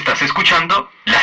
Estás escuchando La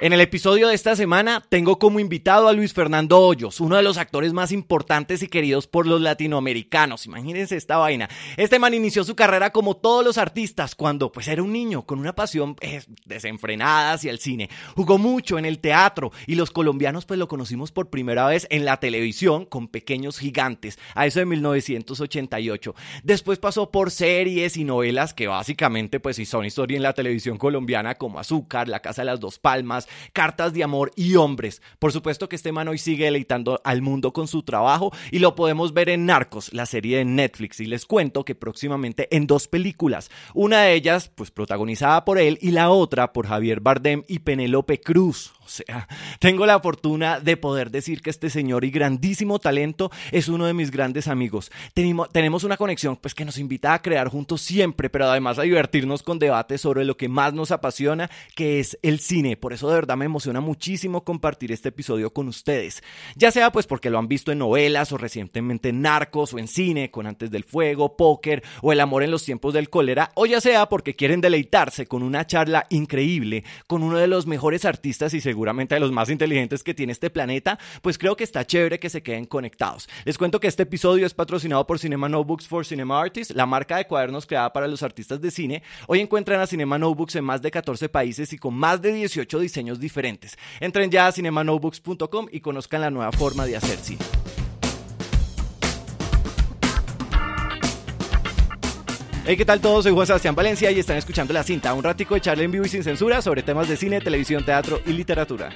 En el episodio de esta semana tengo como invitado a Luis Fernando Hoyos, uno de los actores más importantes y queridos por los latinoamericanos. Imagínense esta vaina. Este man inició su carrera como todos los artistas cuando pues era un niño con una pasión eh, desenfrenada hacia el cine. Jugó mucho en el teatro y los colombianos pues lo conocimos por primera vez en la televisión con Pequeños Gigantes, a eso de 1988. Después pasó por series y novelas que básicamente pues son historia en la televisión colombiana como Azúcar, La Casa de las Dos Palmas, Cartas de Amor y Hombres. Por supuesto que este man hoy sigue deleitando al mundo con su trabajo y lo podemos ver en Narcos, la serie de Netflix. Y les cuento que próximamente en dos películas, una de ellas pues protagonizada por él y la otra por Javier Bardem y Penélope Cruz. O sea, tengo la fortuna de poder decir que este señor y grandísimo talento es uno de mis grandes amigos. Tenemos, una conexión pues que nos invita a crear juntos siempre, pero además a divertirnos con debates sobre lo que más nos apasiona, que es el cine. Por eso de verdad me emociona muchísimo compartir este episodio con ustedes. Ya sea pues porque lo han visto en novelas o recientemente en Narcos o en cine, con Antes del Fuego, Póker o El Amor en los tiempos del cólera, o ya sea porque quieren deleitarse con una charla increíble con uno de los mejores artistas y seguramente de los más inteligentes que tiene este planeta, pues creo que está chévere que se queden conectados. Les cuento que este episodio es patrocinado por Cinema Notebooks for Cinema Artists, la marca de cuadernos creada para los artistas de cine. Hoy encuentran a Cinema Notebooks en más de 14 países y con más de 18 diseños diferentes. Entren ya a cinemanotebooks.com y conozcan la nueva forma de hacer cine. Hey, ¿qué tal todos? Soy Juan Sebastián Valencia y están escuchando La Cinta, un ratico de charla en vivo y sin censura sobre temas de cine, televisión, teatro y literatura.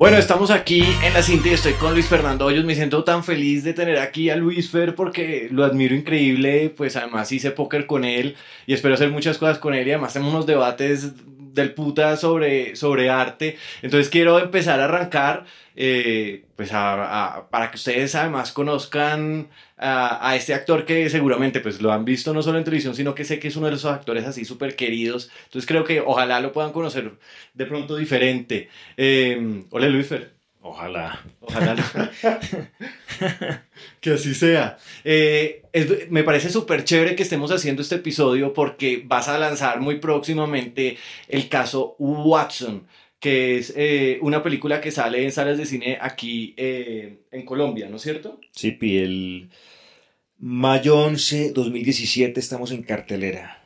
Bueno, estamos aquí en la cinta y estoy con Luis Fernando Hoyos. Me siento tan feliz de tener aquí a Luis Fer porque lo admiro increíble. Pues además hice póker con él y espero hacer muchas cosas con él. Y además tenemos unos debates del puta sobre, sobre arte. Entonces quiero empezar a arrancar eh, pues para que ustedes además conozcan a, a, este actor que seguramente pues lo han visto no solo en televisión, sino que sé que es uno de esos actores así súper queridos. Entonces creo que ojalá lo puedan conocer de pronto diferente. Eh, hola Luisfer. Ojalá. Ojalá. que así sea. Eh, es, me parece súper chévere que estemos haciendo este episodio porque vas a lanzar muy próximamente el caso Watson que es eh, una película que sale en salas de cine aquí eh, en Colombia, ¿no es cierto? Sí, Pi, el mayo 11, 2017 estamos en cartelera.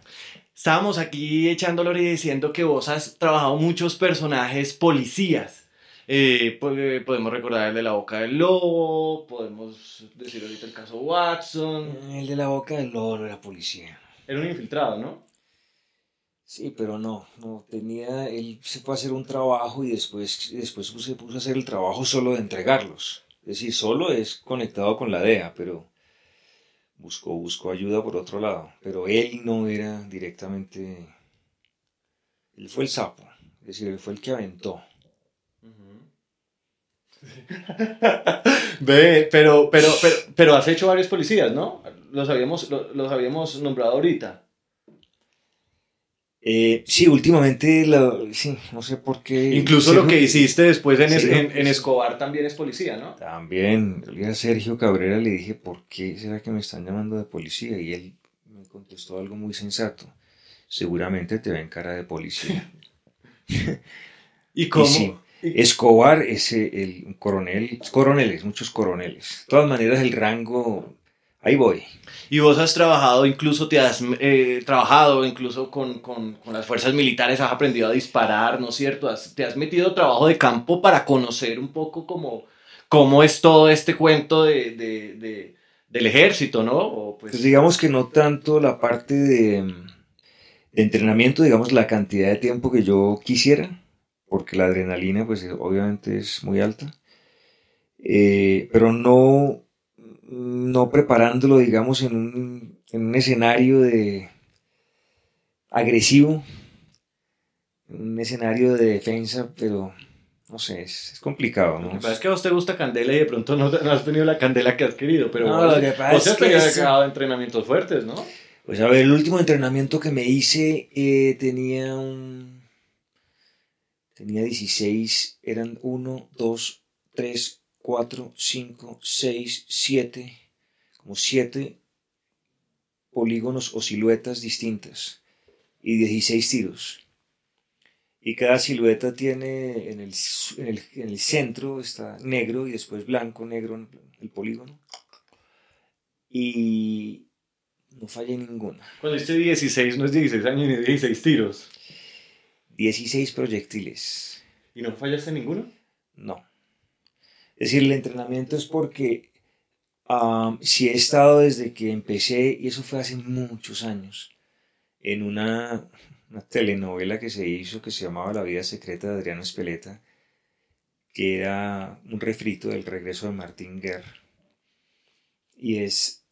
Estábamos aquí echándolo y diciendo que vos has trabajado muchos personajes policías. Eh, podemos recordar el de la boca del lobo, podemos decir ahorita el caso Watson. El de la boca del lobo no era policía. Era un infiltrado, ¿no? Sí, pero no, no tenía, él se fue a hacer un trabajo y después, después se puso a hacer el trabajo solo de entregarlos. Es decir, solo es conectado con la DEA, pero buscó, buscó ayuda por otro lado. Pero él no era directamente, él fue el sapo, es decir, él fue el que aventó. Ve, pero, pero, pero, pero has hecho varios policías, ¿no? Los habíamos, los habíamos nombrado ahorita. Eh, sí, últimamente, sí, no sé por qué. Incluso lo que hiciste después en, en, Escobar también es policía, ¿no? También. A Sergio Cabrera le dije, ¿por qué será que me están llamando de policía? Y él me contestó algo muy sensato. Seguramente te ven cara de policía. ¿Y cómo? Escobar es el coronel, coroneles, muchos coroneles. De todas maneras, el rango Ahí voy. Y vos has trabajado, incluso te has eh, trabajado incluso con, con, con, las fuerzas militares, has aprendido a disparar, ¿no es cierto? te has metido trabajo de campo para conocer un poco cómo, cómo es todo este cuento de, de, de, del ejército, ¿no? Pues... pues... digamos que no tanto la parte de, entrenamiento, digamos la cantidad de tiempo que yo quisiera, porque la adrenalina pues obviamente es muy alta, eh, pero no no preparándolo, digamos, en un, en un escenario de agresivo, un escenario de defensa, pero no sé, es, complicado, ¿no? Lo que pasa es que a vos te gusta Candela y de pronto no, has tenido la Candela que has querido, pero no, lo que pasa es que has entrenamientos fuertes, ¿no? Pues a ver, el último entrenamiento que me hice eh, tenía un... Tenía 16, eran 1, 2, 3, 4, 5, 6, 7, como siete polígonos o siluetas distintas y 16 tiros. Y cada silueta tiene en el, en el, en el centro está negro y después blanco, negro el polígono. Y no fallé ninguna. Cuando dice 16, no es 16 años ni 16 tiros. 16 proyectiles. ¿Y no fallaste ninguno? No. Es decir, el entrenamiento es porque um, si he estado desde que empecé, y eso fue hace muchos años, en una, una telenovela que se hizo que se llamaba La vida secreta de Adriano Espeleta, que era un refrito del regreso de Martín Guerra. Y es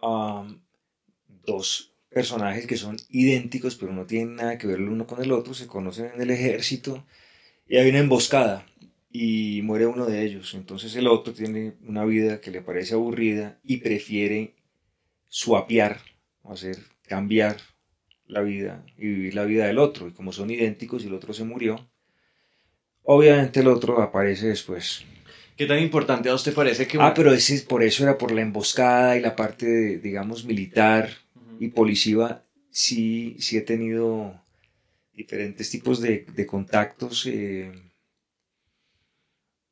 um, dos personajes que son idénticos, pero no tienen nada que ver el uno con el otro, se conocen en el ejército y hay una emboscada y muere uno de ellos. Entonces el otro tiene una vida que le parece aburrida y prefiere suapiar, o hacer cambiar la vida y vivir la vida del otro. Y como son idénticos y el otro se murió, obviamente el otro aparece después. ¿Qué tan importante a usted parece que... Ah, pero ese, por eso era por la emboscada y la parte, digamos, militar y policiva. Sí, sí he tenido diferentes tipos de, de contactos eh,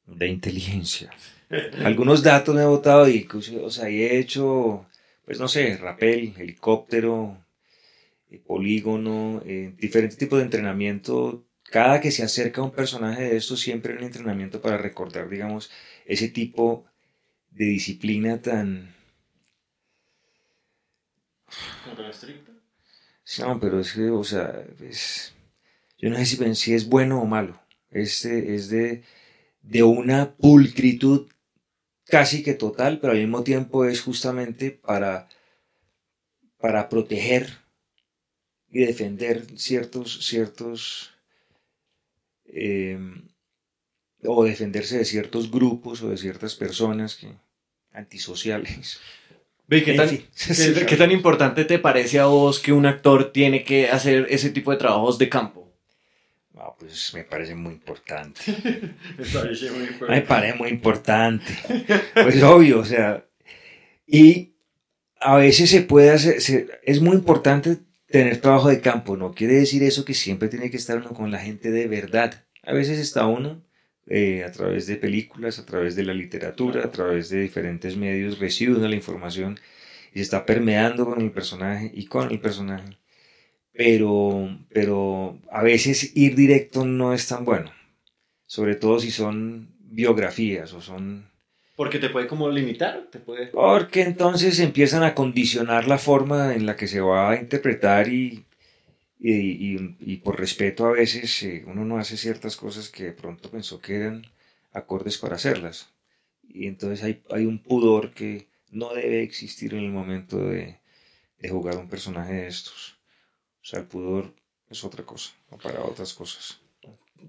de inteligencia. Algunos datos me he votado y, o sea, he hecho, pues no sé, rapel, helicóptero, eh, polígono, eh, diferentes tipos de entrenamiento. Cada que se acerca a un personaje de estos, siempre hay un entrenamiento para recordar, digamos, ese tipo de disciplina tan... No, pero es que, o sea, yo no sé si, si es bueno o malo. Este es de, de una pulcritud casi que total, pero al mismo tiempo es justamente para, para proteger y defender ciertos, ciertos, eh, o defenderse de ciertos grupos o de ciertas personas que, antisociales. Ve, ¿qué, tan, fin. qué- qué tan importante te parece a vos que un actor tiene que hacer ese tipo de trabajos de campo? Ah, pues me parece muy importante. Me Me parece muy importante. Pues obvio, o sea. Y a veces se puede hacer, se- es muy importante tener trabajo de campo. No quiere decir eso que siempre tiene que estar uno con la gente de verdad. A veces está uno eh, a través de películas, a través de la literatura, a través de diferentes medios, recibe uno la información y se está permeando con el personaje y con el personaje. Pero, pero a veces ir directo no es tan bueno. Sobre todo si son biografías o son... Porque te puede como limitar, te puede... Porque entonces empiezan a condicionar la forma en la que se va a interpretar y, y, y- y por respeto a veces eh, uno no hace ciertas cosas que de pronto pensó que eran acordes para hacerlas. Y entonces hay, hay un pudor que no debe existir en el momento de, de jugar un personaje de estos. O sea, el pudor es otra cosa, o para otras cosas.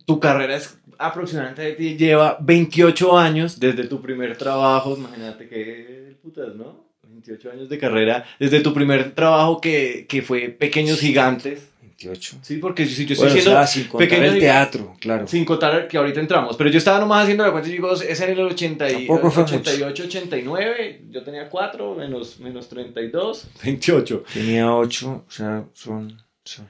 Tu carrera es aproximadamente lleva 28 años desde tu primer trabajo, imagínate que putas, ¿no? 28 años de carrera, desde tu primer trabajo que, que fue Pequeños Gigantes. 28. Sí, porque si yo estoy Bueno, o diciendo, sea, sin contar pequeño el teatro, claro. sin contar que ahorita entramos, pero yo estaba nomás haciendo la cuenta y digo, es en el 80 y, Tampoco fue 88, 89, yo tenía 4, menos, menos 32, 28. Tenía 8, o sea, son... son-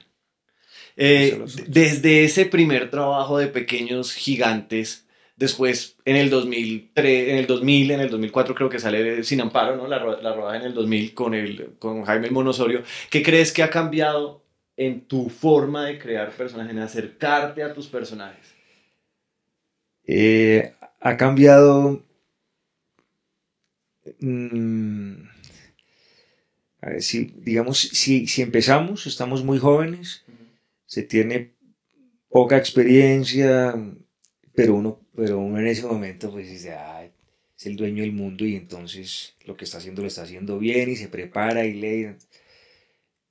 Eh, desde ese primer trabajo de Pequeños Gigantes, después en el 2003, en el 2000, en el 2004 creo que sale Sin Amparo, ¿no? La, la rodaje en el 2000 con, el, con Jaime el Monosorio. ¿Qué crees que ha cambiado en tu forma de crear personajes, en acercarte a tus personajes? Eh, ha cambiado. mm, a ver, si, digamos, si, si empezamos, estamos muy jóvenes, se tiene poca experiencia, pero uno, pero uno en ese momento pues dice, "Ay, es el dueño del mundo y entonces lo que está haciendo lo está haciendo bien y se prepara y lee.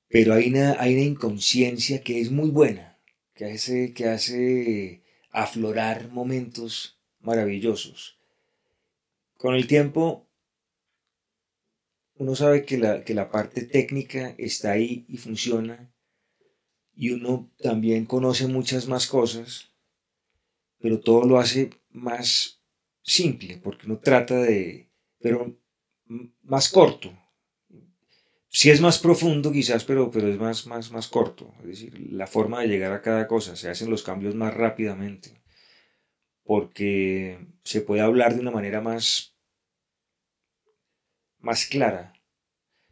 Pero hay una, hay una inconsciencia que es muy buena, que hace, que hace aflorar momentos maravillosos. Con el tiempo, uno sabe que la, que la parte técnica está ahí y funciona, y uno también conoce muchas más cosas, pero todo lo hace más simple, porque uno trata de, pero más corto, sí es más profundo quizás, pero, pero es más, más, más corto. Es decir, la forma de llegar a cada cosa, se hacen los cambios más rápidamente, porque se puede hablar de una manera más, más clara,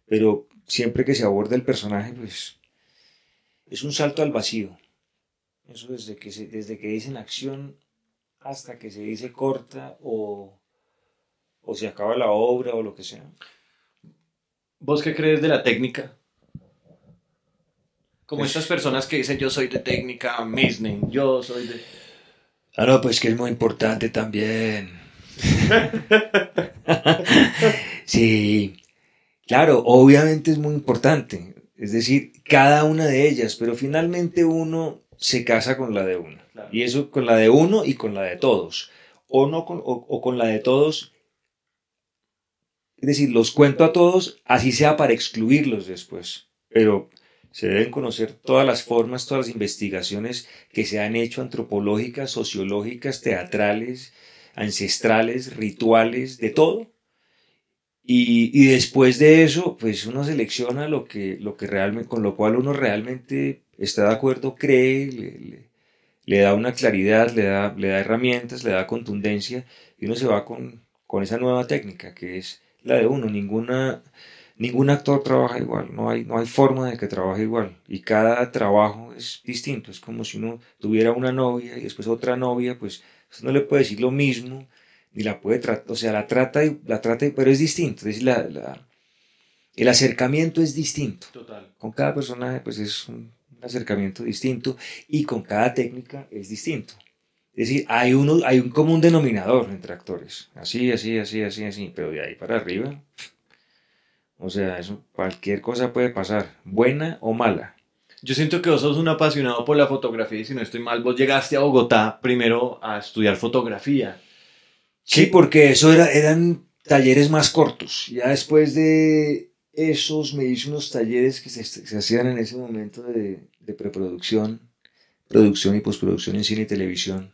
pero siempre que se aborda el personaje, pues es un salto al vacío. Eso desde que, se, desde que dicen acción hasta que se dice corta o, o se acaba la obra o lo que sea. ¿Vos qué crees de la técnica? Como estas personas que dicen yo soy de técnica, Misning, yo soy de... Ah, no, pues que es muy importante también. sí, claro, obviamente es muy importante. Es decir, cada una de ellas, pero finalmente uno se casa con la de uno. Y eso con la de uno y con la de todos. O, no con, o con la de todos es decir, los cuento a todos, así sea para excluirlos después. Pero se deben conocer todas las formas, todas las investigaciones que se han hecho antropológicas, sociológicas, teatrales, ancestrales, rituales, de todo. Y, después de eso, pues uno selecciona lo que, lo que realmente, con lo cual uno realmente está de acuerdo, cree, le, le, da una claridad, le da, le da herramientas, le da contundencia, y uno se va con, con esa nueva técnica que es la de uno, ninguna, ningún actor trabaja igual, no hay, no hay forma de que trabaje igual y cada trabajo es distinto, es como si uno tuviera una novia y después otra novia, pues no le puede decir lo mismo, ni la puede tratar, o sea, la trata, y, la trata pero es distinto, es decir, la, el acercamiento es distinto. Total. Con cada personaje pues es un acercamiento distinto y con cada técnica es distinto. Es decir, hay, uno, hay un común denominador entre actores. Así, así, así, así, así. Pero de ahí para arriba. O sea, eso, cualquier cosa puede pasar. Buena o mala. Yo siento que vos sos un apasionado por la fotografía y si no estoy mal, vos llegaste a Bogotá primero a estudiar fotografía. Sí, porque eso era, eran talleres más cortos. Ya después de esos me hice unos talleres que se, se hacían en ese momento de, de preproducción, producción y postproducción en cine y televisión.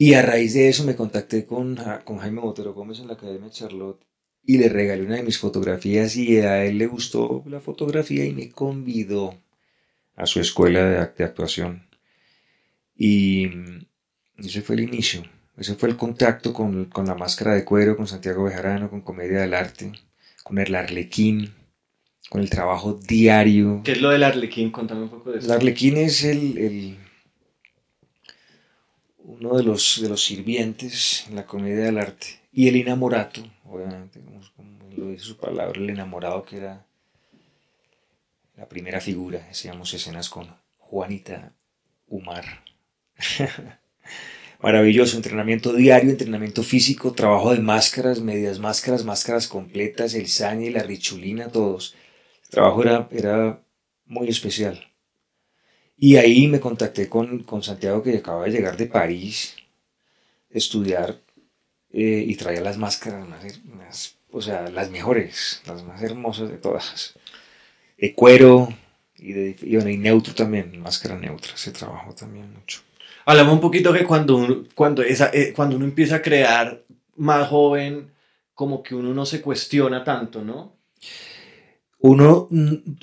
Y a raíz de eso me contacté con, con Jaime Motero Gómez en la Academia Charlotte y le regalé una de mis fotografías y a él le gustó la fotografía y me convidó a su escuela de, de actuación. Y ese fue el inicio, ese fue el contacto con, con la máscara de cuero, con Santiago Bejarano, con Comedia del Arte, con el Arlequín, con el trabajo diario. ¿Qué es lo del Arlequín? Contame un poco de eso. El Arlequín es el, el uno de los, de los sirvientes en la comedia del arte. Y el enamorato, obviamente, como, lo dice su palabra, el enamorado que era la primera figura. Hacíamos escenas con Juanita Umar. Maravilloso, entrenamiento diario, entrenamiento físico, trabajo de máscaras, medias máscaras, máscaras completas, el sañe, la richulina, todos. El trabajo era, era muy especial. Y ahí me contacté con, con Santiago que acaba de llegar de París, estudiar eh, y traía las máscaras más, o sea, las mejores, las más hermosas de todas. De cuero y, de, y, neutro también, máscara neutra, se trabajó también mucho. Hablamos un poquito que cuando uno, cuando, eh, cuando uno empieza a crear más joven, como que uno no se cuestiona tanto, ¿no? Uno,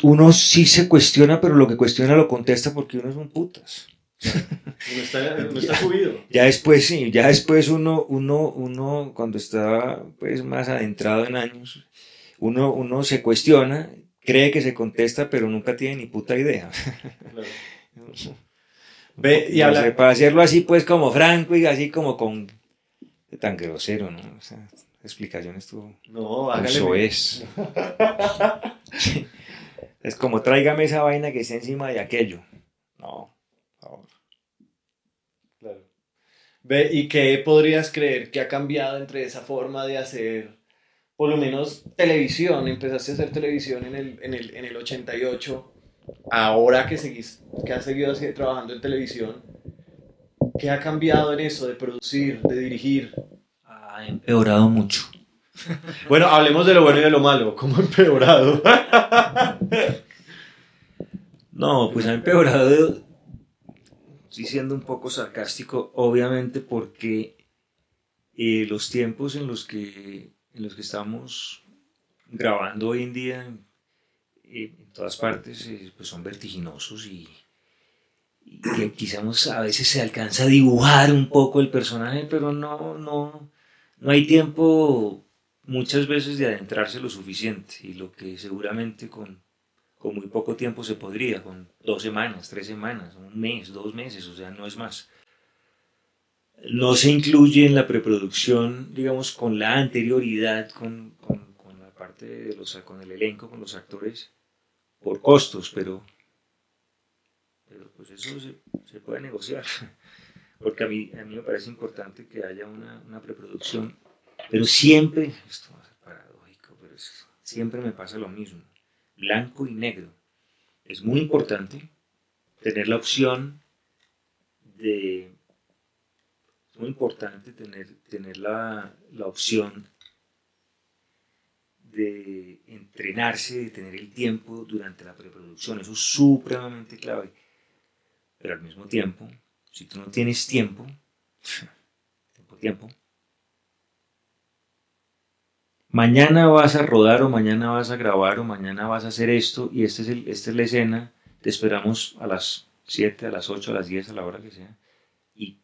uno sí se cuestiona, pero lo que cuestiona lo contesta porque uno es un putas. uno está, está subido. Ya después sí, ya después uno, uno, uno cuando está pues más adentrado en años, uno, uno se cuestiona, cree que se contesta, pero nunca tiene ni puta idea. Ve, y habla... Para hacerlo así, pues como franco y así como con tan grosero, ¿no? O sea, explicaciones tú. No, Eso es. es como tráigame esa vaina que está encima de aquello. No, Claro. Ve, ¿y qué podrías creer que ha cambiado entre esa forma de hacer, por lo menos televisión? Empezaste a hacer televisión en el, en el, en el 88. Ahora que, seguís, que has seguido así, trabajando en televisión, ¿qué ha cambiado en eso de producir, de dirigir? Ha empeorado mucho. Bueno, hablemos de lo bueno y de lo malo. ¿Cómo ha empeorado? No, pues ha empeorado. Estoy siendo un poco sarcástico, obviamente, porque eh, los tiempos en los que en los que estamos grabando hoy en día eh, en todas partes eh, pues son vertiginosos y, y quizás a veces se alcanza a dibujar un poco el personaje, pero no, no, no hay tiempo muchas veces de adentrarse lo suficiente y lo que seguramente con, con muy poco tiempo se podría, con dos semanas, tres semanas, un mes, dos meses, o sea, no es más. No se incluye en la preproducción, digamos, con la anterioridad, con, con, la parte de los, con el elenco, con los actores, por costos, pero, pero pues eso se, se puede negociar. Porque a mí, a mí me parece importante que haya una, una preproducción, pero siempre, esto va a ser paradójico, pero es, siempre me pasa lo mismo, blanco y negro. Es muy importante tener la opción de... Es muy importante tener, tener la, la opción de entrenarse, de tener el tiempo durante la preproducción. Eso es supremamente clave. Pero al mismo tiempo, si tú no tienes tiempo, tiempo, tiempo, mañana vas a rodar o mañana vas a grabar o mañana vas a hacer esto y este es el, esta es la escena, te esperamos a las 7, a las 8, a las 10, a la hora que sea. Y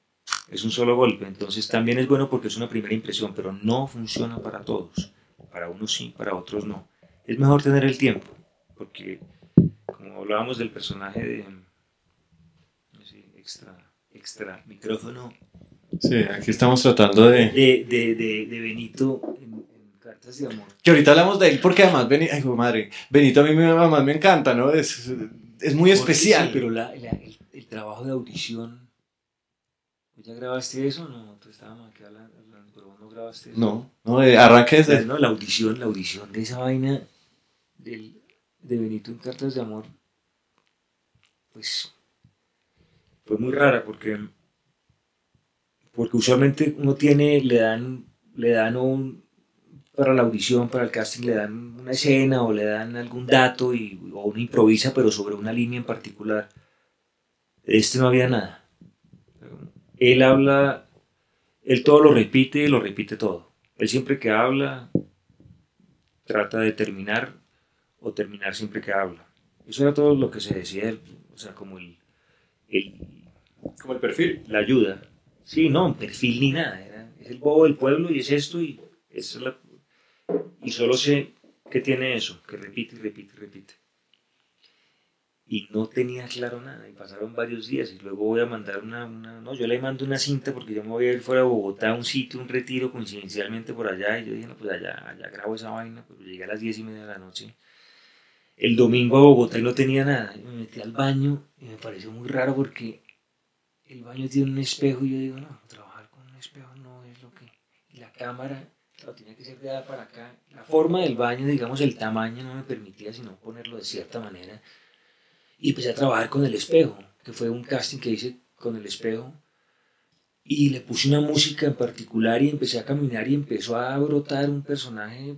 es un solo golpe. Entonces también es bueno porque es una primera impresión, pero no funciona para todos. Para unos sí, para otros no. Es mejor tener el tiempo, porque como hablábamos del personaje de sí, extra, extra micrófono Sí, aquí estamos tratando de... de, de, de, de Benito en, en Cartas de Amor. Que ahorita hablamos de él porque además, Benito, ay, madre, Benito a mí me, además me encanta, ¿no? Es, es muy especial. Sí, pero la- la- el, el trabajo de audición. ¿tú ¿Ya grabaste eso? No, tú estábamos aquí hablando, hablando, pero vos no grabaste eso. No, no, eh, arranque La, desde... no, la audición, la audición de esa vaina del, de Benito en Cartas de Amor, pues fue muy rara porque, porque usualmente uno tiene, le dan, le dan un, para la audición, para el casting, le dan una escena o le dan algún dato y, o uno improvisa, pero sobre una línea en particular. Este no había nada. Él habla, él todo lo repite, lo repite todo. Él siempre que habla, trata de terminar o terminar siempre que habla. Eso era todo lo que se decía, o sea, como el, el- Como el perfil. la ayuda. Sí, no, perfil ni nada. era- es el bobo del pueblo y es esto y es la- y solo sé que tiene eso, que repite y repite y repite. Y no tenía claro nada, y pasaron varios días, y luego voy a mandar una, una- no, yo le mando una cinta porque yo me voy a ir fuera de Bogotá a un sitio, un retiro coincidencialmente por allá, y yo dije, no, pues allá, allá grabo esa vaina, pero llegué a las diez y media de la noche, el domingo a Bogotá y no tenía nada, y me metí al baño, y me pareció muy raro porque el baño tiene un espejo, y yo digo, no, trabajar con un espejo no es lo que, y la cámara, claro, tenía que ser allá para acá, la forma del baño, digamos, el tamaño no me permitía sino ponerlo de cierta manera, y empecé a trabajar con el espejo, que fue un casting que hice con el espejo. Y le puse una música en particular y empecé a caminar y empezó a brotar un personaje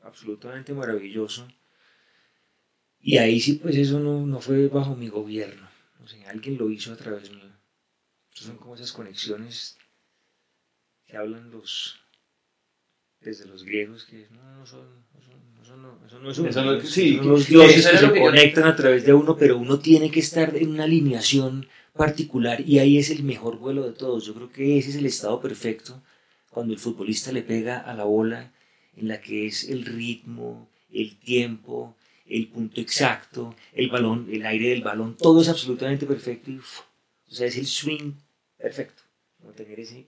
absolutamente maravilloso. Y ahí sí, pues eso no, no fue bajo mi gobierno. O sea, alguien lo hizo a través mío. Entonces son como esas conexiones que hablan los desde los griegos que no, no son, no son, no son, no, eso no es uno, Eso no- sí, son los dioses eso que se que yo- conectan a través de uno, pero uno tiene que estar en una alineación particular y ahí es el mejor vuelo de todos. Yo creo que ese es el estado perfecto cuando el futbolista le pega a la bola en la que es el ritmo, el tiempo, el punto exacto, el balón, el aire del balón, todo es absolutamente perfecto y uf, o sea, es el swing perfecto. No tener ese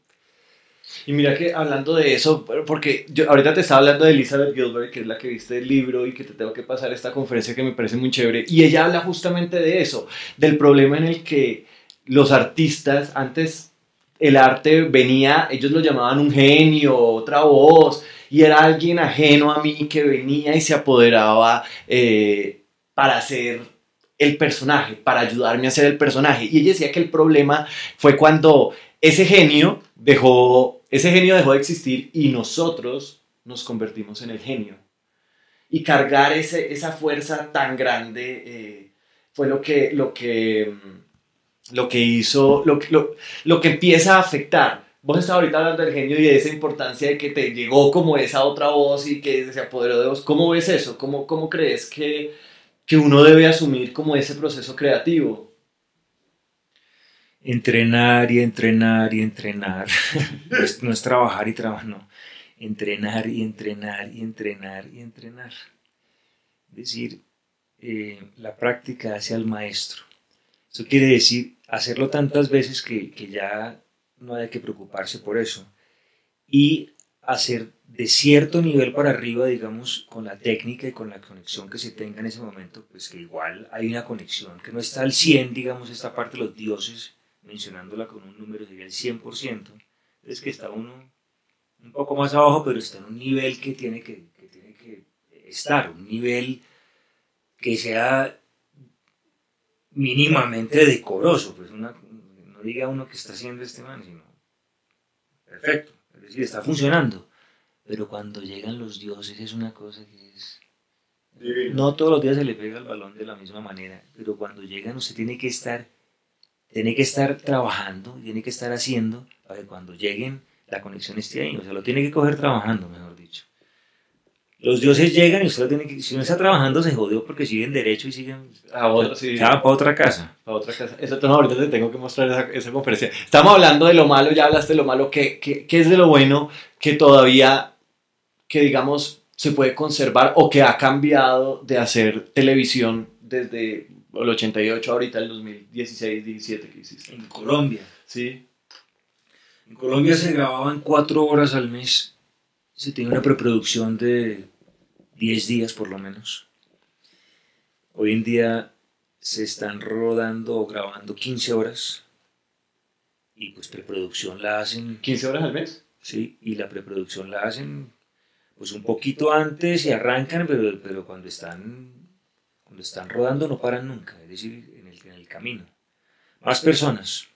Y mira que hablando de eso, porque yo ahorita te estaba hablando de Elizabeth Gilbert, que es la que viste el libro y que te tengo que pasar esta conferencia que me parece muy chévere, y ella habla justamente de eso, del problema en el que los artistas, antes el arte venía, ellos lo llamaban un genio, otra voz, y era alguien ajeno a mí que venía y se apoderaba eh, para hacer el personaje, para ayudarme a hacer el personaje. Y ella decía que el problema fue cuando ese genio dejó, ese genio dejó de existir y nosotros nos convertimos en el genio. Y cargar ese, esa fuerza tan grande eh, fue lo que, lo que, lo que hizo, lo, lo, lo que empieza a afectar. Vos estabas ahorita hablando del genio y de esa importancia de que te llegó como esa otra voz y que se apoderó de vos. ¿Cómo ves eso? ¿Cómo, cómo crees que que uno debe asumir como ese proceso creativo? Entrenar y entrenar y entrenar. no, es, trabajar y trabajar, no. Entrenar y entrenar y entrenar y entrenar. Es decir, eh, la práctica hace al maestro. Eso quiere decir hacerlo tantas veces que, que ya no hay que preocuparse por eso. Y hacer de cierto nivel para arriba, digamos, con la técnica y con la conexión que se tenga en ese momento, pues que igual hay una conexión que no está al 100, digamos, esta parte de los dioses, mencionándola con un número sería el 100%, es que está uno un poco más abajo, pero está en un nivel que tiene que, tiene que estar, un nivel que sea mínimamente decoroso, pues una, diga uno que está haciendo este man, sino perfecto, es decir, está funcionando. Pero cuando llegan los dioses es una cosa que es... No todos los días se le pega el balón de la misma manera, pero cuando llegan usted tiene que estar, tiene que estar trabajando, tiene que estar haciendo para que cuando lleguen la conexión esté ahí. O sea, lo tiene que coger trabajando, mejor. Los dioses llegan y usted lo tiene que. Si no está trabajando, se jodió porque siguen derecho y siguen. A otra, sí. Para otra casa. A otra casa. Eso, ahorita te tengo que mostrar esa, esa, conferencia. Estamos hablando de lo malo, ya hablaste de lo malo. ¿Qué, qué, qué es de lo bueno que todavía, que digamos, se puede conservar o que ha cambiado de hacer televisión desde el 88 ahorita, el 2016, 17 que hiciste? En Colombia. Sí. En Colombia se grababan cuatro horas al mes. Se tenía una preproducción de 10 días por lo menos. Hoy en día se están rodando o grabando 15 horas. Y pues preproducción la hacen. ¿15 horas al mes? Sí, y la preproducción la hacen pues un poquito antes y arrancan, pero, pero cuando están cuando están rodando no paran nunca, es decir, en el, en el camino. Más personas,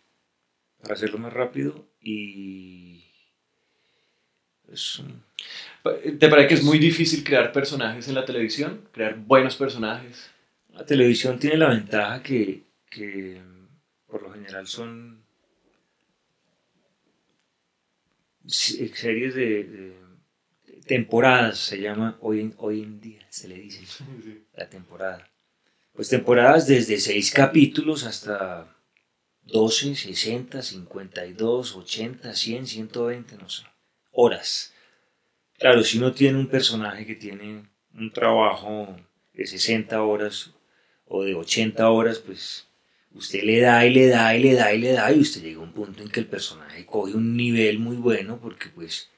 para hacerlo más rápido y es, ¿Te parece que es muy difícil crear personajes en la televisión? ¿Crear buenos personajes? La televisión tiene la ventaja que, que por lo general son series de, de, temporadas, se llama hoy en, hoy en día, se le dice Sí. la temporada. Pues temporadas desde seis capítulos hasta 12, 60, 52, 80, 100, 120, no sé, horas. Claro, si uno tiene un personaje que tiene un trabajo de 60 horas o de 80 horas, pues usted le da y le da y le da y le da y usted llega a un punto en que el personaje coge un nivel muy bueno porque pues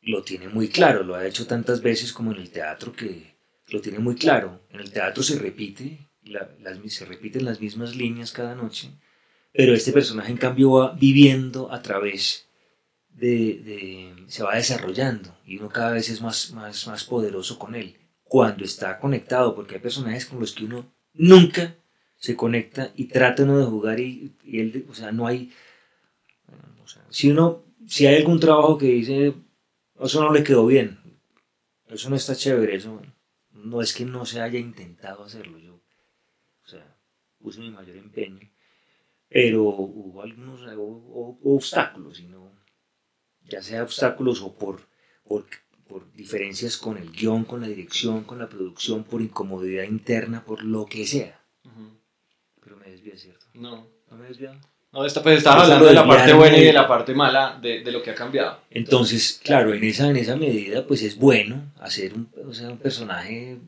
lo tiene muy claro, lo ha hecho tantas veces como en el teatro que lo tiene muy claro. En el teatro se repite, la, las, se repiten las mismas líneas cada noche, pero este personaje en cambio va viviendo a través de, de, se va desarrollando y uno cada vez es más, más, más poderoso con él cuando está conectado, porque hay personajes con los que uno nunca se conecta y trata uno de jugar y, y él, o sea, no hay, o sea, si uno, si hay algún trabajo que dice, eso no le quedó bien, eso no está chévere, eso no es que no se haya intentado hacerlo, yo, o sea, puse mi mayor empeño, pero hubo algunos hubo, hubo obstáculos, y no, ya sea obstáculos o por, por, por, diferencias con el guion, con la dirección, con la producción, por incomodidad interna, por lo que sea. Uh -huh. Pero me desvié, ¿cierto? No. ¿No me desvié? No, esta, pues estaba hablando de la parte buena y de la parte mala de, de, lo que ha cambiado. Entonces, claro, en esa, en esa medida, pues es bueno hacer un, o sea, un personaje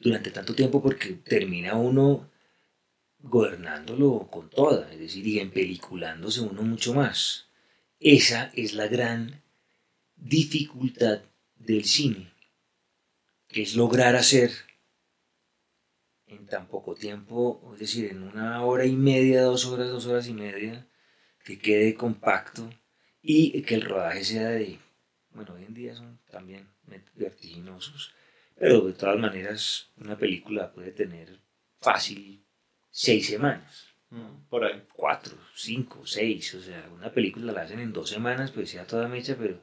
durante tanto tiempo porque termina uno gobernándolo con toda, es decir, y empeliculándose uno mucho más. Esa es la gran dificultad del cine, que es lograr hacer en tan poco tiempo, es decir, en una hora y media, dos horas, dos horas y media, que quede compacto y que el rodaje sea de, bueno, hoy en día son también vertiginosos, pero de todas maneras una película puede tener fácil seis semanas. Por ahí. Cuatro, cinco, seis. O sea, una película la hacen en dos semanas, pues sea toda mecha, pero.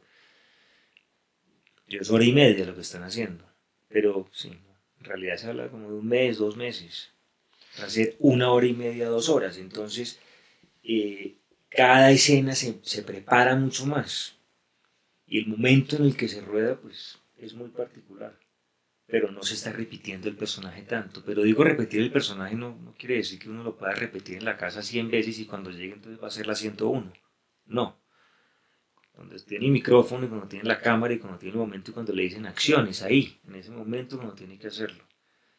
Es hora y media lo que están haciendo. Pero sí, en realidad se habla como de un mes, dos meses. Hacer una hora y media, dos horas. Entonces, eh, cada escena se, se prepara mucho más. Y el momento en el que se rueda, pues, es muy particular. Pero no se está repitiendo el personaje tanto. Pero digo repetir el personaje no, no quiere decir que uno lo pueda repetir en la casa 100 veces y cuando llegue entonces va a ser la 101. No. Cuando tiene el micrófono y cuando tiene la cámara y cuando tiene el momento y cuando le dicen acciones, ahí, en ese momento uno tiene que hacerlo.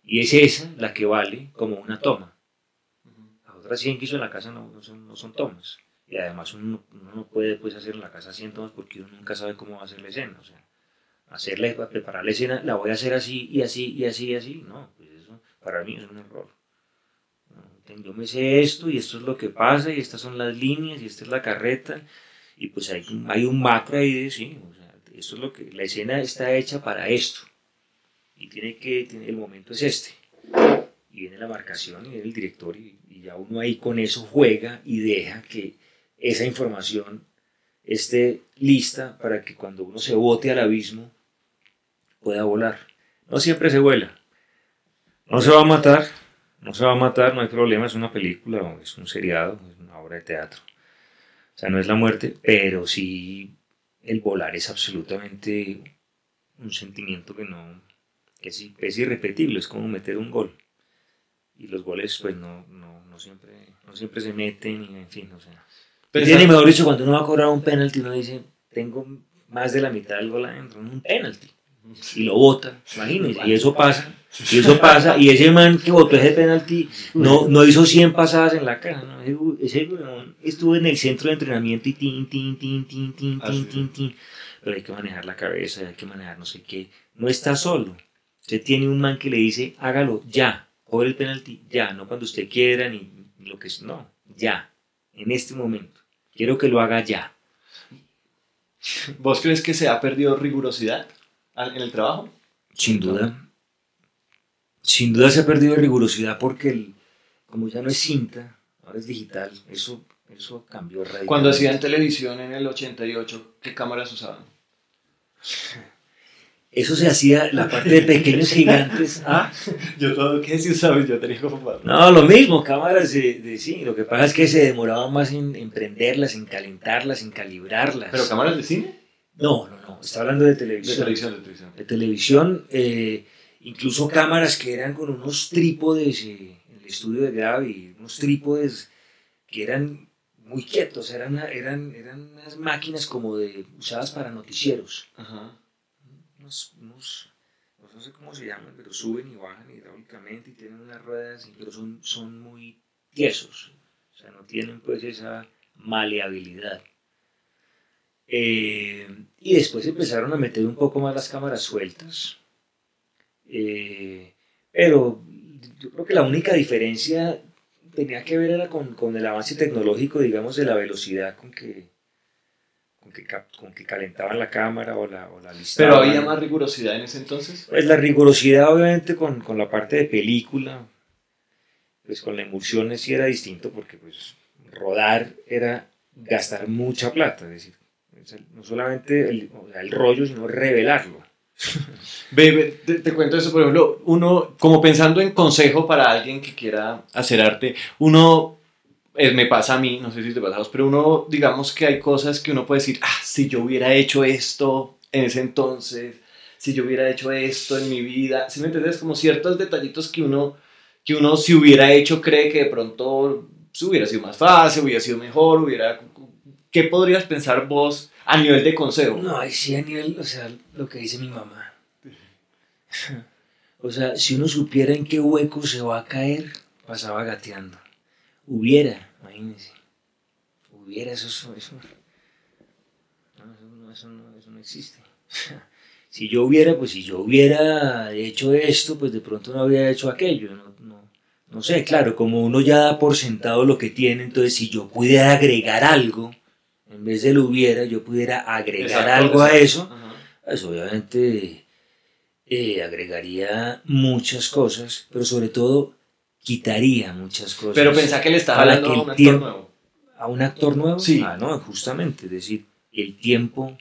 Y es esa la que vale como una toma. Las otras 100 que hizo en la casa no, no son, no son tomas. Y además uno, uno no puede pues, hacer en la casa 100 tomas porque uno nunca sabe cómo va a ser la escena. O sea, hacerle, preparar la escena, la voy a hacer así y así y así y así. No, pues eso para mí es un error. Yo me sé esto y esto es lo que pasa y estas son las líneas y esta es la carreta y pues hay, hay un macro ahí de sí. O sea, esto es lo que, la escena está hecha para esto y tiene que, tiene- el momento es este. Y viene la marcación y viene el director y, y ya uno ahí con eso juega y deja que esa información esté lista para que cuando uno se bote al abismo pueda volar. No siempre se vuela. No se va a matar, no se va a matar, no hay problema, es una película, es un seriado, es una obra de teatro. O sea, no es la muerte, pero sí el volar es absolutamente un sentimiento que no, que es, es irrepetible, es como meter un gol. Y los goles pues no, no, no siempre, no siempre se meten, y en fin, o sea. Tiene, mejor dicho, cuando uno va a cobrar un penalti, uno dice, tengo más de la mitad del gol adentro, un penalti. Y lo bota, imagínense, y eso pasa, y eso pasa, y ese man que votó ese penalti no, no hizo 100 pasadas en la caja, ¿no? Ese, ese weón estuvo en el centro de entrenamiento y tin, tin, tin, tin, tin, Ah, tin, tin, tin. Pero hay que manejar la cabeza, hay que manejar no sé qué. No está solo. Usted tiene un man que le dice, hágalo ya, cobre el penalti ya, no cuando usted quiera, ni ni lo que es, no, ya, en este momento. Quiero que lo haga ya. ¿Vos crees que se ha perdido rigurosidad en el trabajo? Sin duda. Sin duda se ha perdido rigurosidad porque el, como ya no es cinta, ahora es digital, eso, eso cambió radicalmente. Cuando hacían televisión en el 88, ¿qué cámaras usaban? Eso se hacía la parte de pequeños gigantes. ¿Ah? Yo todo, ¿qué si sabes? Yo tenía como padre. No, lo mismo, cámaras de, de- sí. Lo que pasa es que se demoraba más en, en prenderlas, en calentarlas, en calibrarlas. ¿Pero cámaras de cine? No, no, no. Está hablando de De televisión. televisión, de televisión. de televisión, eh, incluso cámaras que eran con unos trípodes eh, en el estudio de Gravi, unos trípodes que eran muy quietos, eran, eran, eran unas máquinas como de usadas para noticieros, Ajá. unos, unos- no sé cómo se llaman, pero suben y bajan hidráulicamente y tienen unas ruedas, pero son, son muy tiesos, o sea, no tienen pues esa maleabilidad. Eh, y después empezaron a meter un poco más las cámaras sueltas. Eh, pero yo creo que la única diferencia tenía que ver era con, con el avance tecnológico, digamos, de la velocidad con que, con que, con que calentaban la cámara o la, o la ¿Pero listaban. había más rigurosidad en ese entonces? Pues la rigurosidad, obviamente, con, con la parte de película, pues con la emulsión sí era distinto, porque pues rodar era gastar mucha plata, es decir, no solamente el, o sea, el rollo, sino revelarlo. Ve, ve, te, te cuento eso, por ejemplo, uno, como pensando en consejo para alguien que quiera hacer arte, uno, eh, me pasa a mí, no sé si te pasa a vos, pero uno, digamos que hay cosas que uno puede decir, ah, si yo hubiera hecho esto en ese entonces, si yo hubiera hecho esto en mi vida, ¿sí me entiendes? Como ciertos detallitos que uno, que uno si hubiera hecho cree que de pronto hubiera sido más fácil, hubiera sido mejor, hubiera... ¿Qué podrías pensar vos a nivel de consejo? No, sí a nivel, o sea, lo que dice mi mamá. O sea, si uno supiera en qué hueco se va a caer, pasaba gateando. Hubiera, imagínense. Hubiera, eso, eso, eso, no, eso, no, eso no- eso no existe. Si yo hubiera, pues si yo hubiera hecho esto, pues de pronto no habría hecho aquello. No, no, no sé, claro, como uno ya da por sentado lo que tiene, entonces si yo pudiera agregar algo, en vez de lo hubiera, yo pudiera agregar Exacto, algo a eso, Ajá. pues obviamente eh, agregaría muchas cosas, pero sobre todo quitaría muchas cosas. Pero pensá que le estás hablando a un actor tiempo- nuevo. ¿A un actor nuevo? Sí. Ah, no, justamente, es decir, el tiempo,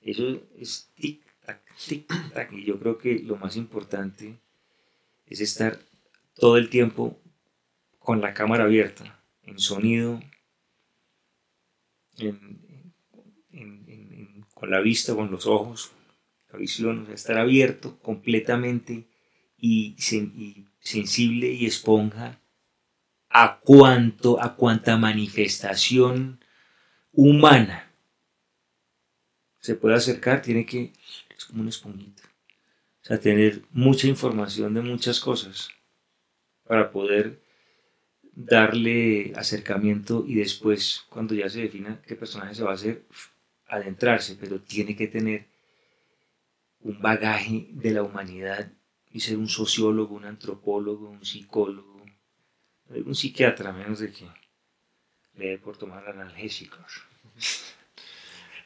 eso es tic-tac, tic-tac, y yo creo que lo más importante es estar todo el tiempo con la cámara abierta, en sonido, con la vista, con los ojos, la visión, o sea, estar abierto completamente y sensible y esponja a cuanto, a cuanta manifestación humana se puede acercar, tiene que, es como una esponjita, o sea, tener mucha información de muchas cosas para poder darle acercamiento y después, cuando ya se defina qué personaje se va a hacer, adentrarse, pero tiene que tener un bagaje de la humanidad y ser un sociólogo, un antropólogo, un psicólogo, un psiquiatra, a menos de que le dé por tomar analgésicos.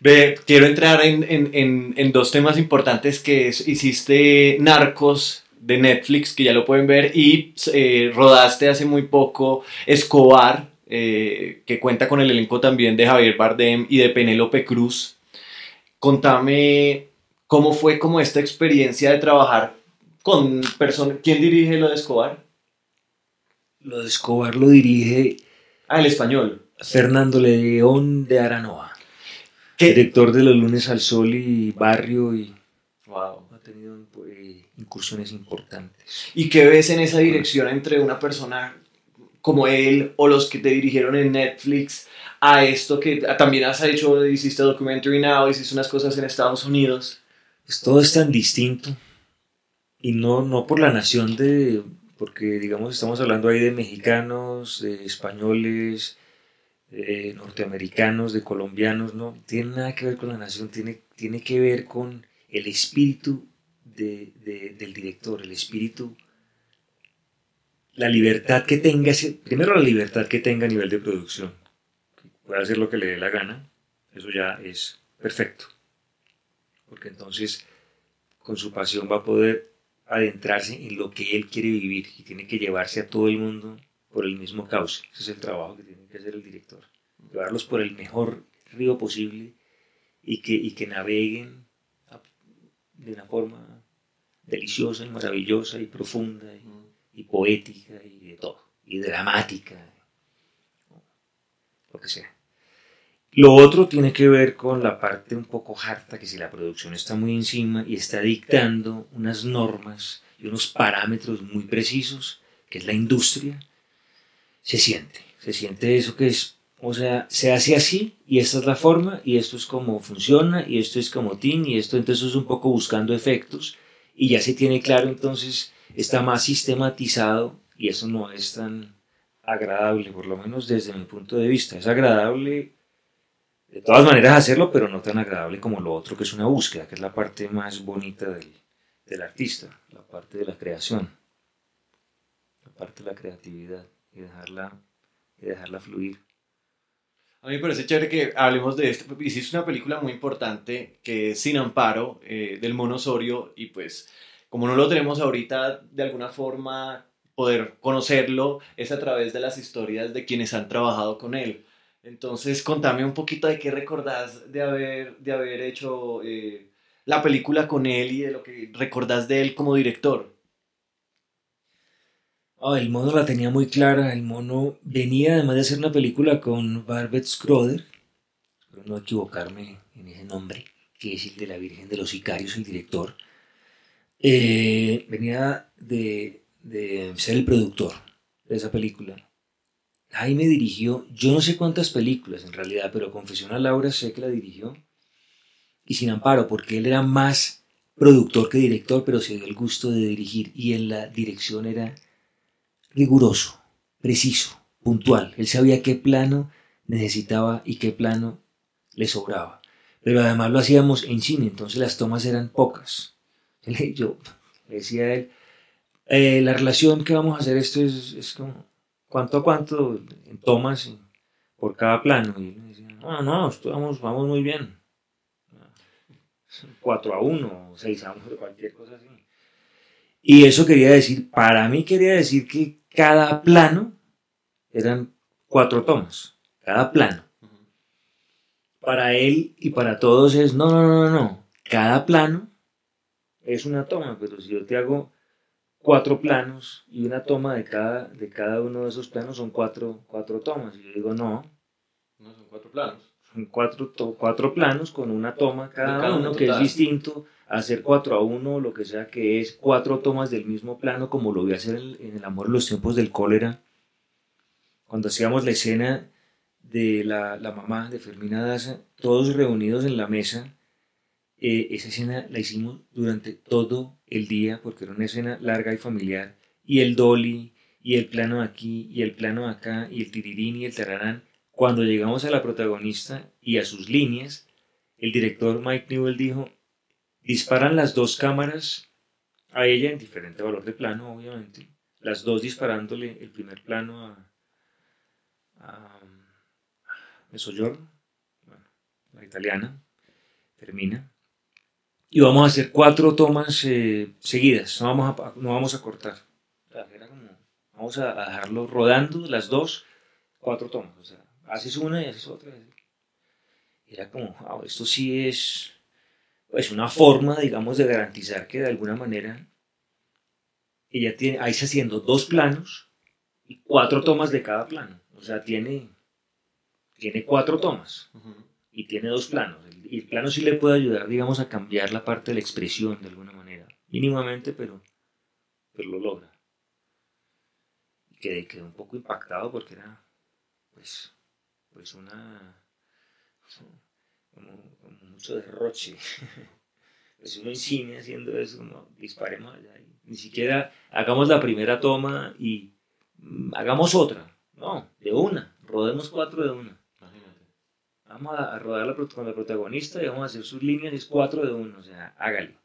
Ve, quiero entrar en, en- en- dos temas importantes que hiciste Narcos de Netflix, que ya lo pueden ver, y eh, rodaste hace muy poco Escobar, eh, que cuenta con el elenco también de Javier Bardem y de Penélope Cruz. Contame cómo fue como esta experiencia de trabajar con personas... ¿Quién dirige lo de Escobar? Lo de Escobar lo dirige Ah, el español. Fernando León de Aranoa, ¿Qué? director de Los Lunes al Sol y Barrio y Wow. Ha tenido eh, incursiones importantes. ¿Y qué ves en esa dirección entre una persona como él o los que te dirigieron en Netflix a esto que también has hecho, hiciste Documentary Now, hiciste unas cosas en Estados Unidos? Pues todo es tan distinto y no, no por la nación de, porque digamos estamos hablando ahí de mexicanos, de españoles, de norteamericanos, de colombianos, no tiene nada que ver con la nación, tiene, tiene que ver con el espíritu de- de- del director, el espíritu, la libertad que tenga, primero la libertad que tenga a nivel de producción, que pueda hacer lo que le dé la gana, eso ya es perfecto, porque entonces con su pasión va a poder adentrarse en lo que él quiere vivir y tiene que llevarse a todo el mundo por el mismo cauce. Ese es el trabajo que tiene que hacer el director. Llevarlos por el mejor río posible y que, y que naveguen de una forma deliciosa y maravillosa y profunda y, y poética y de todo, y dramática, lo que sea. Lo otro tiene que ver con la parte un poco harta, que si la producción está muy encima y está dictando unas normas y unos parámetros muy precisos, que es la industria, se siente, se siente eso que es, o sea, se hace así y esta es la forma y esto es como funciona y esto es como tin y esto entonces es un poco buscando efectos y ya se tiene claro entonces está más sistematizado y eso no es tan agradable, por lo menos desde mi punto de vista. Es agradable de todas maneras hacerlo, pero no tan agradable como lo otro que es una búsqueda, que es la parte más bonita del, del artista, la parte de la creación, la parte de la creatividad y dejarla, y dejarla fluir. A mí me parece chévere que hablemos de esto. Hiciste una película muy importante que es Sin Amparo, eh, del Mono Osorio, y pues como no lo tenemos ahorita, de alguna forma poder conocerlo es a través de las historias de quienes han trabajado con él. Entonces, contame un poquito de qué recordás de haber, de haber hecho eh, la película con él y de lo que recordás de él como director. Ah, el mono la tenía muy clara. El mono venía además de hacer una película con Barbet Schroeder, espero no equivocarme en ese nombre, que es el de la Virgen de los Sicarios, el director. Eh, venía de, de ser el productor de esa película. Jaime dirigió, yo no sé cuántas películas en realidad, pero Confesión a Laura sé que la dirigió. Y sin amparo, porque él era más productor que director, pero se dio el gusto de dirigir. Y en la dirección era riguroso, preciso, puntual. Él sabía qué plano necesitaba y qué plano le sobraba. Pero además lo hacíamos en cine, entonces las tomas eran pocas. Yo le decía a él, eh, la relación que vamos a hacer esto es, es como, ¿cuánto a cuánto en tomas por cada plano? Y él decía, no, no, vamos, vamos muy bien. 4 a 1, 6 a 1, cualquier cosa así. Y eso quería decir, para mí quería decir que cada plano eran cuatro tomas, cada plano. Para él y para todos es, no, no, no, no, no, cada plano es una toma, pero si yo te hago cuatro planos y una toma de cada, de cada uno de esos planos son cuatro, cuatro tomas. Y yo digo, no, No, son cuatro planos. en cuatro, to- cuatro planos con una toma cada, cada uno uno, que es distinto, hacer cuatro a uno, lo que sea que es cuatro tomas del mismo plano, como lo voy hacer en, El amor en los tiempos del cólera, cuando hacíamos la escena de la, la mamá de Fermina Daza, todos reunidos en la mesa, eh, esa escena la hicimos durante todo el día, porque era una escena larga y familiar, y el dolly, y el plano aquí, y el plano acá, y el tirirín y el tararán. Cuando llegamos a la protagonista y a sus líneas, el director Mike Newell dijo, disparan las dos cámaras a ella en diferente valor de plano, obviamente, las dos disparándole el primer plano a, a la italiana, Fermina, y vamos a hacer cuatro tomas eh, seguidas, no vamos a, no vamos a cortar. Vamos a, dejarlo rodando las dos, cuatro tomas. Haces una y haces otra. Era como, wow, esto sí es pues, una forma, digamos, de garantizar que de alguna manera ella tiene, ahí está haciendo dos planos y cuatro tomas de cada plano. O sea, tiene, tiene cuatro tomas y tiene dos planos. El, y el plano sí le puede ayudar, digamos, a cambiar la parte de la expresión de alguna manera. Mínimamente, pero, pero lo logra. Y quedé, quedé un poco impactado porque era, pues, pues una... Como, como mucho derroche. Pues uno en cine haciendo eso, no, disparemos allá. y ni siquiera hagamos la primera toma y mm, hagamos otra. No, de una. Rodemos cuatro de una. Vamos a, a rodar la, con la protagonista y vamos a hacer sus líneas, es cuatro de uno, o sea, hágale.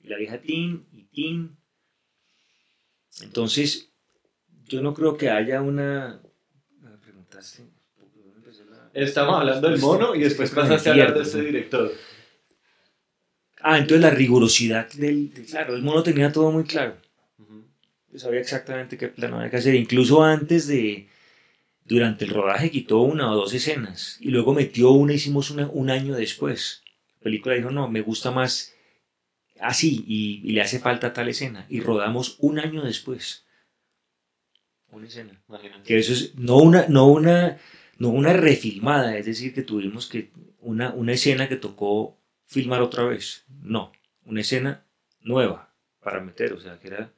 Y la vieja tin y tin. Entonces, yo no creo que haya una... Me preguntaste... ¿por dónde empezó la- Estamos hablando del mono y después pasaste a hablar de este director. Ah, entonces la rigurosidad del... de- claro, el mono tenía todo muy claro. Yo sabía exactamente qué plano había que hacer. Incluso antes de... Durante el rodaje quitó una o dos escenas. Y luego metió una, hicimos una un año después. La película dijo, no, me gusta más así y, y le hace falta tal escena. Y rodamos un año después. Una escena. Que eso es no una, no una, no una refilmada, es decir, que tuvimos que una, una escena que tocó filmar otra vez. No, una escena nueva para meter, o sea, que era,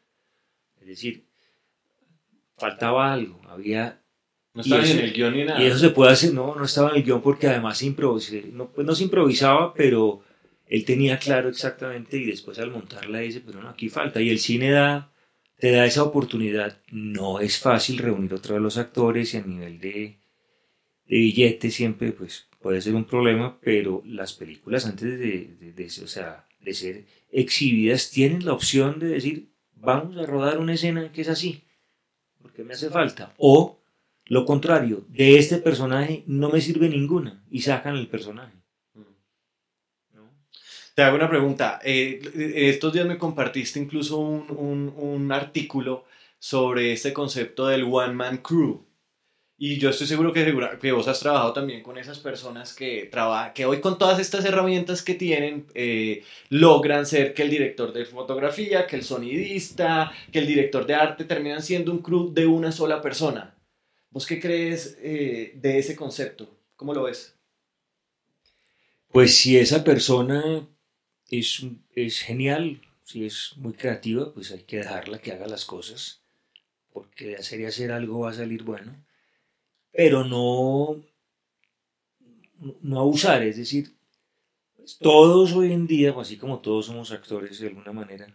es decir, faltaba algo, había No estaba en el guion ni nada. y eso se puede hacer, no, no estaba en el guion porque además se no, pues no se improvisaba, pero él tenía claro exactamente y después al montarla dice, pero no, aquí falta. Y el cine da, te da esa oportunidad. No es fácil reunir otra vez los actores y a nivel de, de billete siempre pues puede ser un problema, pero las películas antes de, de- de- o sea, de ser exhibidas tienen la opción de decir, vamos a rodar una escena que es así, porque me hace falta. O lo contrario, de este personaje no me sirve ninguna y sacan el personaje. ¿no? Te hago una pregunta. Eh, estos días me compartiste incluso un, un- un artículo sobre este concepto del One Man Crew. Y yo estoy seguro que, segura- que vos has trabajado también con esas personas que, traba- que hoy con todas estas herramientas que tienen eh, logran ser que el director de fotografía, que el sonidista, que el director de arte terminan siendo un crew de una sola persona. ¿Vos qué crees eh, de ese concepto? ¿Cómo lo ves? Pues si esa persona es, es genial, si es muy creativa, pues hay que dejarla que haga las cosas, porque de hacer y hacer algo va a salir bueno, pero no, no abusar, es decir, todos hoy en día, pues, así como todos somos actores de alguna manera,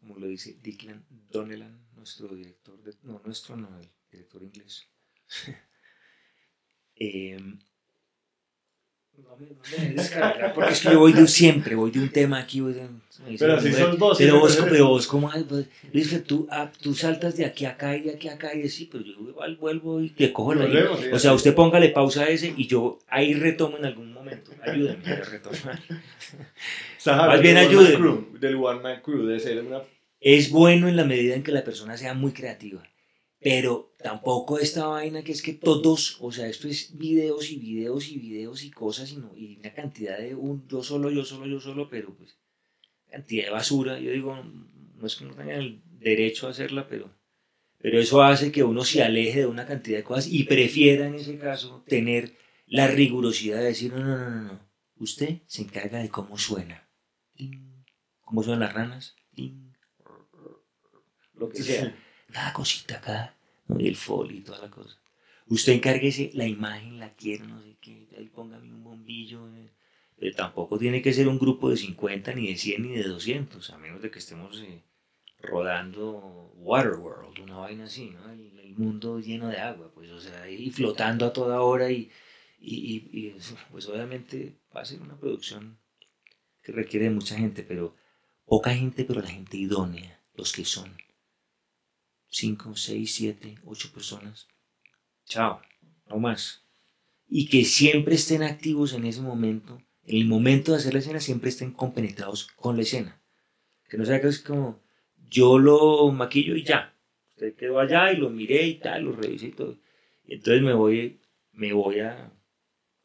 como lo dice Dicklan Donnellan, nuestro director, de, no, nuestro no, el director inglés. Eh, no me, no me dejes descargar, porque es que yo voy de siempre, voy de un tema aquí, voy de un- Pero así "Hombre, sos vos, Pero vos, pero- vos, ¿cómo has- vos- Luis, tú, ah, tú saltas de aquí a acá y de aquí a acá y de sí, pero yo igual vuelvo y te cojo la Volvemos, sí, O sea, usted póngale pausa a ese y yo ahí retomo en algún momento. Ayúdeme a retomar. Más bien Crew, del One Man Crew, de ser una... Es bueno en la medida en que la persona sea muy creativa. Pero tampoco esta vaina que es que todos, o sea, esto es videos y videos y videos y cosas y, no, y una cantidad de un yo solo, yo solo, yo solo, pero pues cantidad de basura. Yo digo, no es que no tengan el derecho a hacerla, pero, pero eso hace que uno se aleje de una cantidad de cosas y prefiera en ese caso tener la rigurosidad de decir, no, no, no, no, no. Usted se encarga de cómo suena. ¿Cómo suenan las ranas? Lo que sea. Cada cosita, cada. ¿no? El folio y toda la cosa. Usted encárguese la imagen, la quiero, no sé qué. Ahí póngame un bombillo. eh. Pero tampoco tiene que ser un grupo de 50, ni de 100, ni de 200, a menos de que estemos eh, rodando Waterworld, una vaina así, ¿no? El, mundo lleno de agua, pues, o sea, y flotando a toda hora y, y, y- pues obviamente va a ser una producción que requiere de mucha gente, pero poca gente, pero la gente idónea, los que son 5, 6, 7, 8 personas. Chao, no más. Y que siempre estén activos en ese momento, en el momento de hacer la escena, siempre estén compenetrados con la escena. Que no sea que es como, yo lo maquillo y ya. Usted quedó allá y lo miré y tal, lo revisé y todo. Y entonces me voy, me voy a,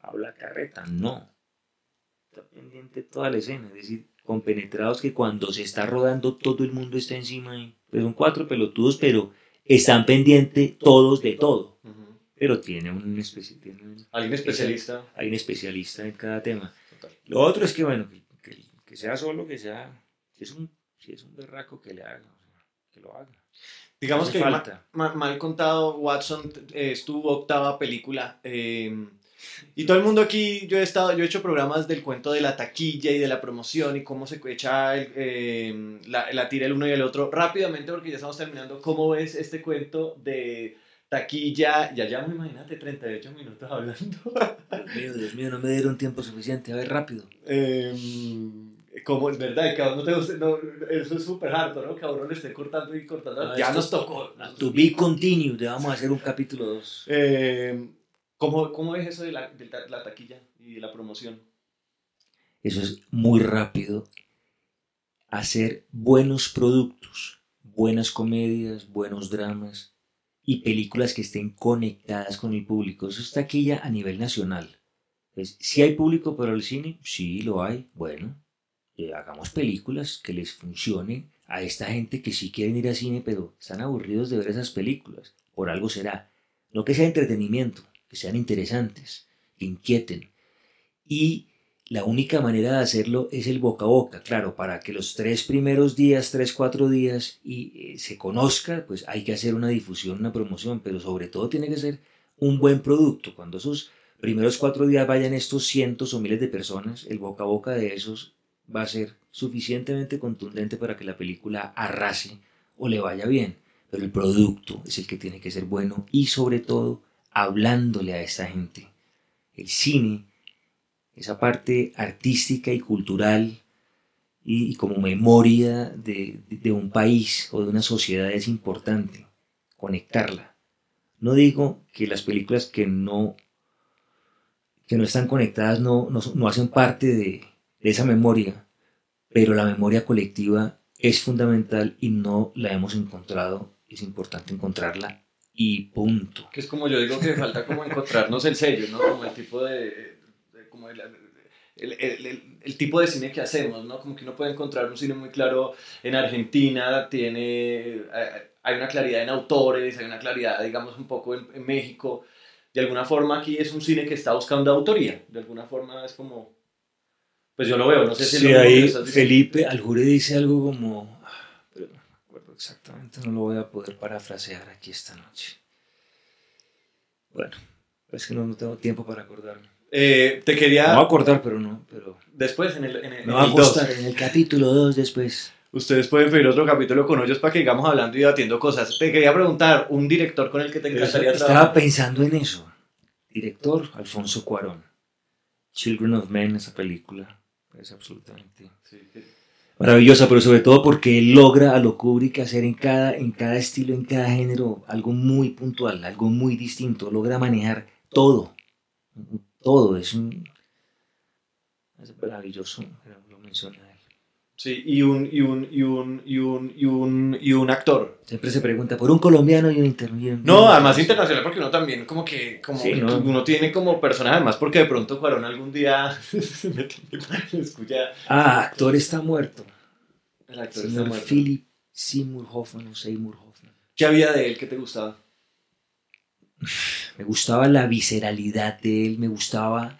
a la carreta. No. Está pendiente toda la escena. Es decir, compenetrados que cuando se está rodando todo el mundo está encima. Y, pues son cuatro pelotudos, pero están pendientes todos de todo. Pero tiene un, especi- tiene un- Alguien especialista. hay un especialista en cada tema. Total. Lo otro es que, bueno, que, que- que sea solo, que sea, si es un, si es un berraco, que le haga, que lo haga. Digamos que falta. ma- mal contado, Watson eh, es tu octava película. eh, y todo el mundo aquí, yo he estado, yo he hecho programas del cuento de la taquilla y de la promoción y cómo se echa el, eh, la, la tira el uno y el otro. Rápidamente, porque ya estamos terminando, ¿cómo ves este cuento de taquilla? Ya llevamos, imagínate, 38 minutos hablando. Dios mío, Dios mío, no me dieron tiempo suficiente. A ver, rápido. Eh, como es verdad, vos no te no, eso es súper harto, ¿no? Uno le esté cortando y cortando. No, ya nos tocó. To be continued, vamos a hacer un capítulo 2. Eh, ¿cómo, ¿Cómo es eso de la, taquilla y de la promoción? Eso es muy rápido. Hacer buenos productos, buenas comedias, buenos dramas y películas que estén conectadas con el público. Eso es taquilla a nivel nacional. si hay público para el cine, sí lo hay. Bueno, eh, hagamos películas que les funcionen a esta gente que sí quieren ir al cine, pero están aburridos de ver esas películas. Por algo será. No que sea entretenimiento, que sean interesantes, que inquieten. Y la única manera de hacerlo es el boca a boca, claro, para que los tres primeros días, tres, cuatro días, y eh, se conozca, pues hay que hacer una difusión, una promoción, pero sobre todo tiene que ser un buen producto. Cuando esos primeros cuatro días vayan estos cientos o miles de personas, el boca a boca de esos va a ser suficientemente contundente para que la película arrase o le vaya bien. Pero el producto es el que tiene que ser bueno y sobre todo hablándole a esta gente. El cine esa parte artística y cultural y, como memoria de, de, un país o de una sociedad es importante, conectarla. No digo que las películas que no, que no están conectadas no, no, no hacen parte de esa memoria, pero la memoria colectiva es fundamental y no la hemos encontrado, es importante encontrarla y punto. Que es como yo digo que falta como encontrarnos el sello, ¿no? Como el tipo de como el, el, el, el, tipo de cine que hacemos, ¿no? Como que uno puede encontrar un cine muy claro en Argentina, tiene, hay una claridad en autores, hay una claridad, digamos, un poco en, en México. De alguna forma aquí es un cine que está buscando autoría, de alguna forma es como, pues yo lo veo, no sé si sí, lo ahí Felipe Aljure dice algo como, pero no me acuerdo exactamente, no lo voy a poder parafrasear aquí esta noche. Bueno, es que no, no tengo tiempo para acordarme. Eh, te quería. Me voy a acordar, pero no. Pero... Después, en el. En el Me va a costar en el capítulo 2 después. Ustedes pueden pedir otro capítulo con ellos para que sigamos hablando y debatiendo cosas. Te quería preguntar, un director con el que te encantaría Estaba trabajar. pensando en eso. Director, Alfonso Cuarón. Children of Men, esa película. Es absolutamente Sí. Maravillosa, pero sobre todo porque él logra a lo Kubrick hacer en cada, en cada estilo, en cada género, algo muy puntual, algo muy distinto. Logra manejar todo todo, es un es maravilloso, lo. Sí, y un, y un, y un, y un, y un, y un actor. Siempre se pregunta por un colombiano y un internacional. No, además internacional, porque uno también como que, como Sí, que ¿no? uno tiene como personaje, además porque de pronto Cuarón algún día se mete en- escucha. Ah, actor está muerto. El actor está Señor muerto. Philip Seymour Hoffman o Seymour Hoffman. ¿Qué había de él que te gustaba? me gustaba la visceralidad de él, me gustaba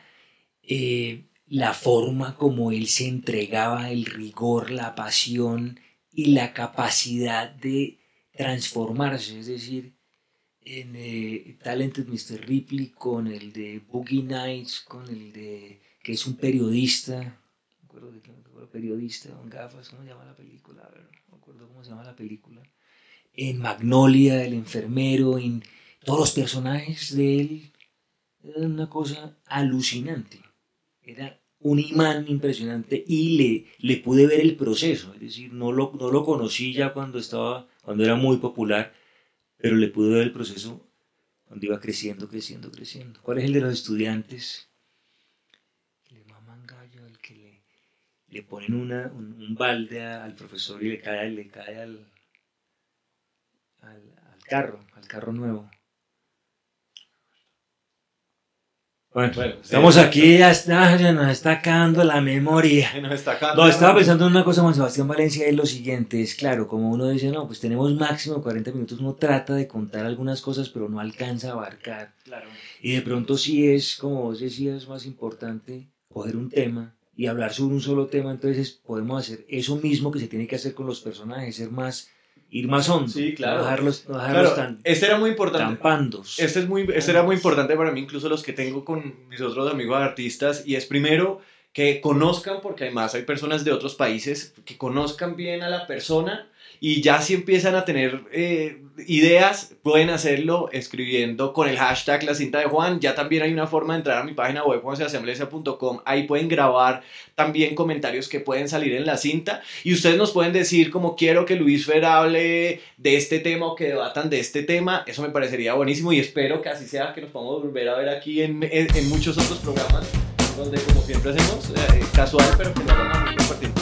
eh, la forma como él se entregaba, el rigor, la pasión y la capacidad de transformarse, es decir, en eh, Talented Mr. Ripley con el de Boogie Nights, con el de que es un periodista, me acuerdo de periodista con gafas, ¿cómo se llama la película? A ver, acuerdo cómo se llama la película. En Magnolia, el enfermero, en todos los personajes de él, era una cosa alucinante. Era un imán impresionante y le, le pude ver el proceso, es decir, no lo, no lo conocí ya cuando estaba, cuando era muy popular, pero le pude ver el proceso cuando iba creciendo, creciendo, creciendo. ¿Cuál es el de los estudiantes? Le maman gallo, el que le, le ponen una, un, balde al profesor y le cae, le cae al, al, al carro, al carro nuevo. Bueno, estamos aquí, ya está, ya nos está acabando la memoria. Nos está No, estaba pensando en una cosa con Sebastián Valencia, es lo siguiente, es claro, como uno dice, no, pues tenemos máximo 40 minutos, uno trata de contar algunas cosas, pero no alcanza a abarcar. Claro. Y de pronto sí es, como vos decías, más importante coger un tema y hablar sobre un solo tema, entonces podemos hacer eso mismo que se tiene que hacer con los personajes, ser más ir más hondo. Sí, claro. No dejarlos, no dejarlos Claro, tan, este era muy importante. tan pandos. Este, es muy, este era muy importante para mí, incluso los que tengo con mis otros amigos artistas, y es primero que conozcan, porque además hay personas de otros países, que conozcan bien a la persona y ya si empiezan a tener eh, ideas, pueden hacerlo escribiendo con el hashtag la cinta de Juan. Ya también hay una forma de entrar a mi página web, juanseasamblesia.com. Ahí pueden grabar también comentarios que pueden salir en la cinta. Y ustedes nos pueden decir como quiero que Luis Fer hable de este tema o que debatan de este tema. Eso me parecería buenísimo y espero que así sea, que nos podamos volver a ver aquí en, en- muchos otros programas donde como siempre hacemos, eh, casual, pero que lo hagamos muy compartido.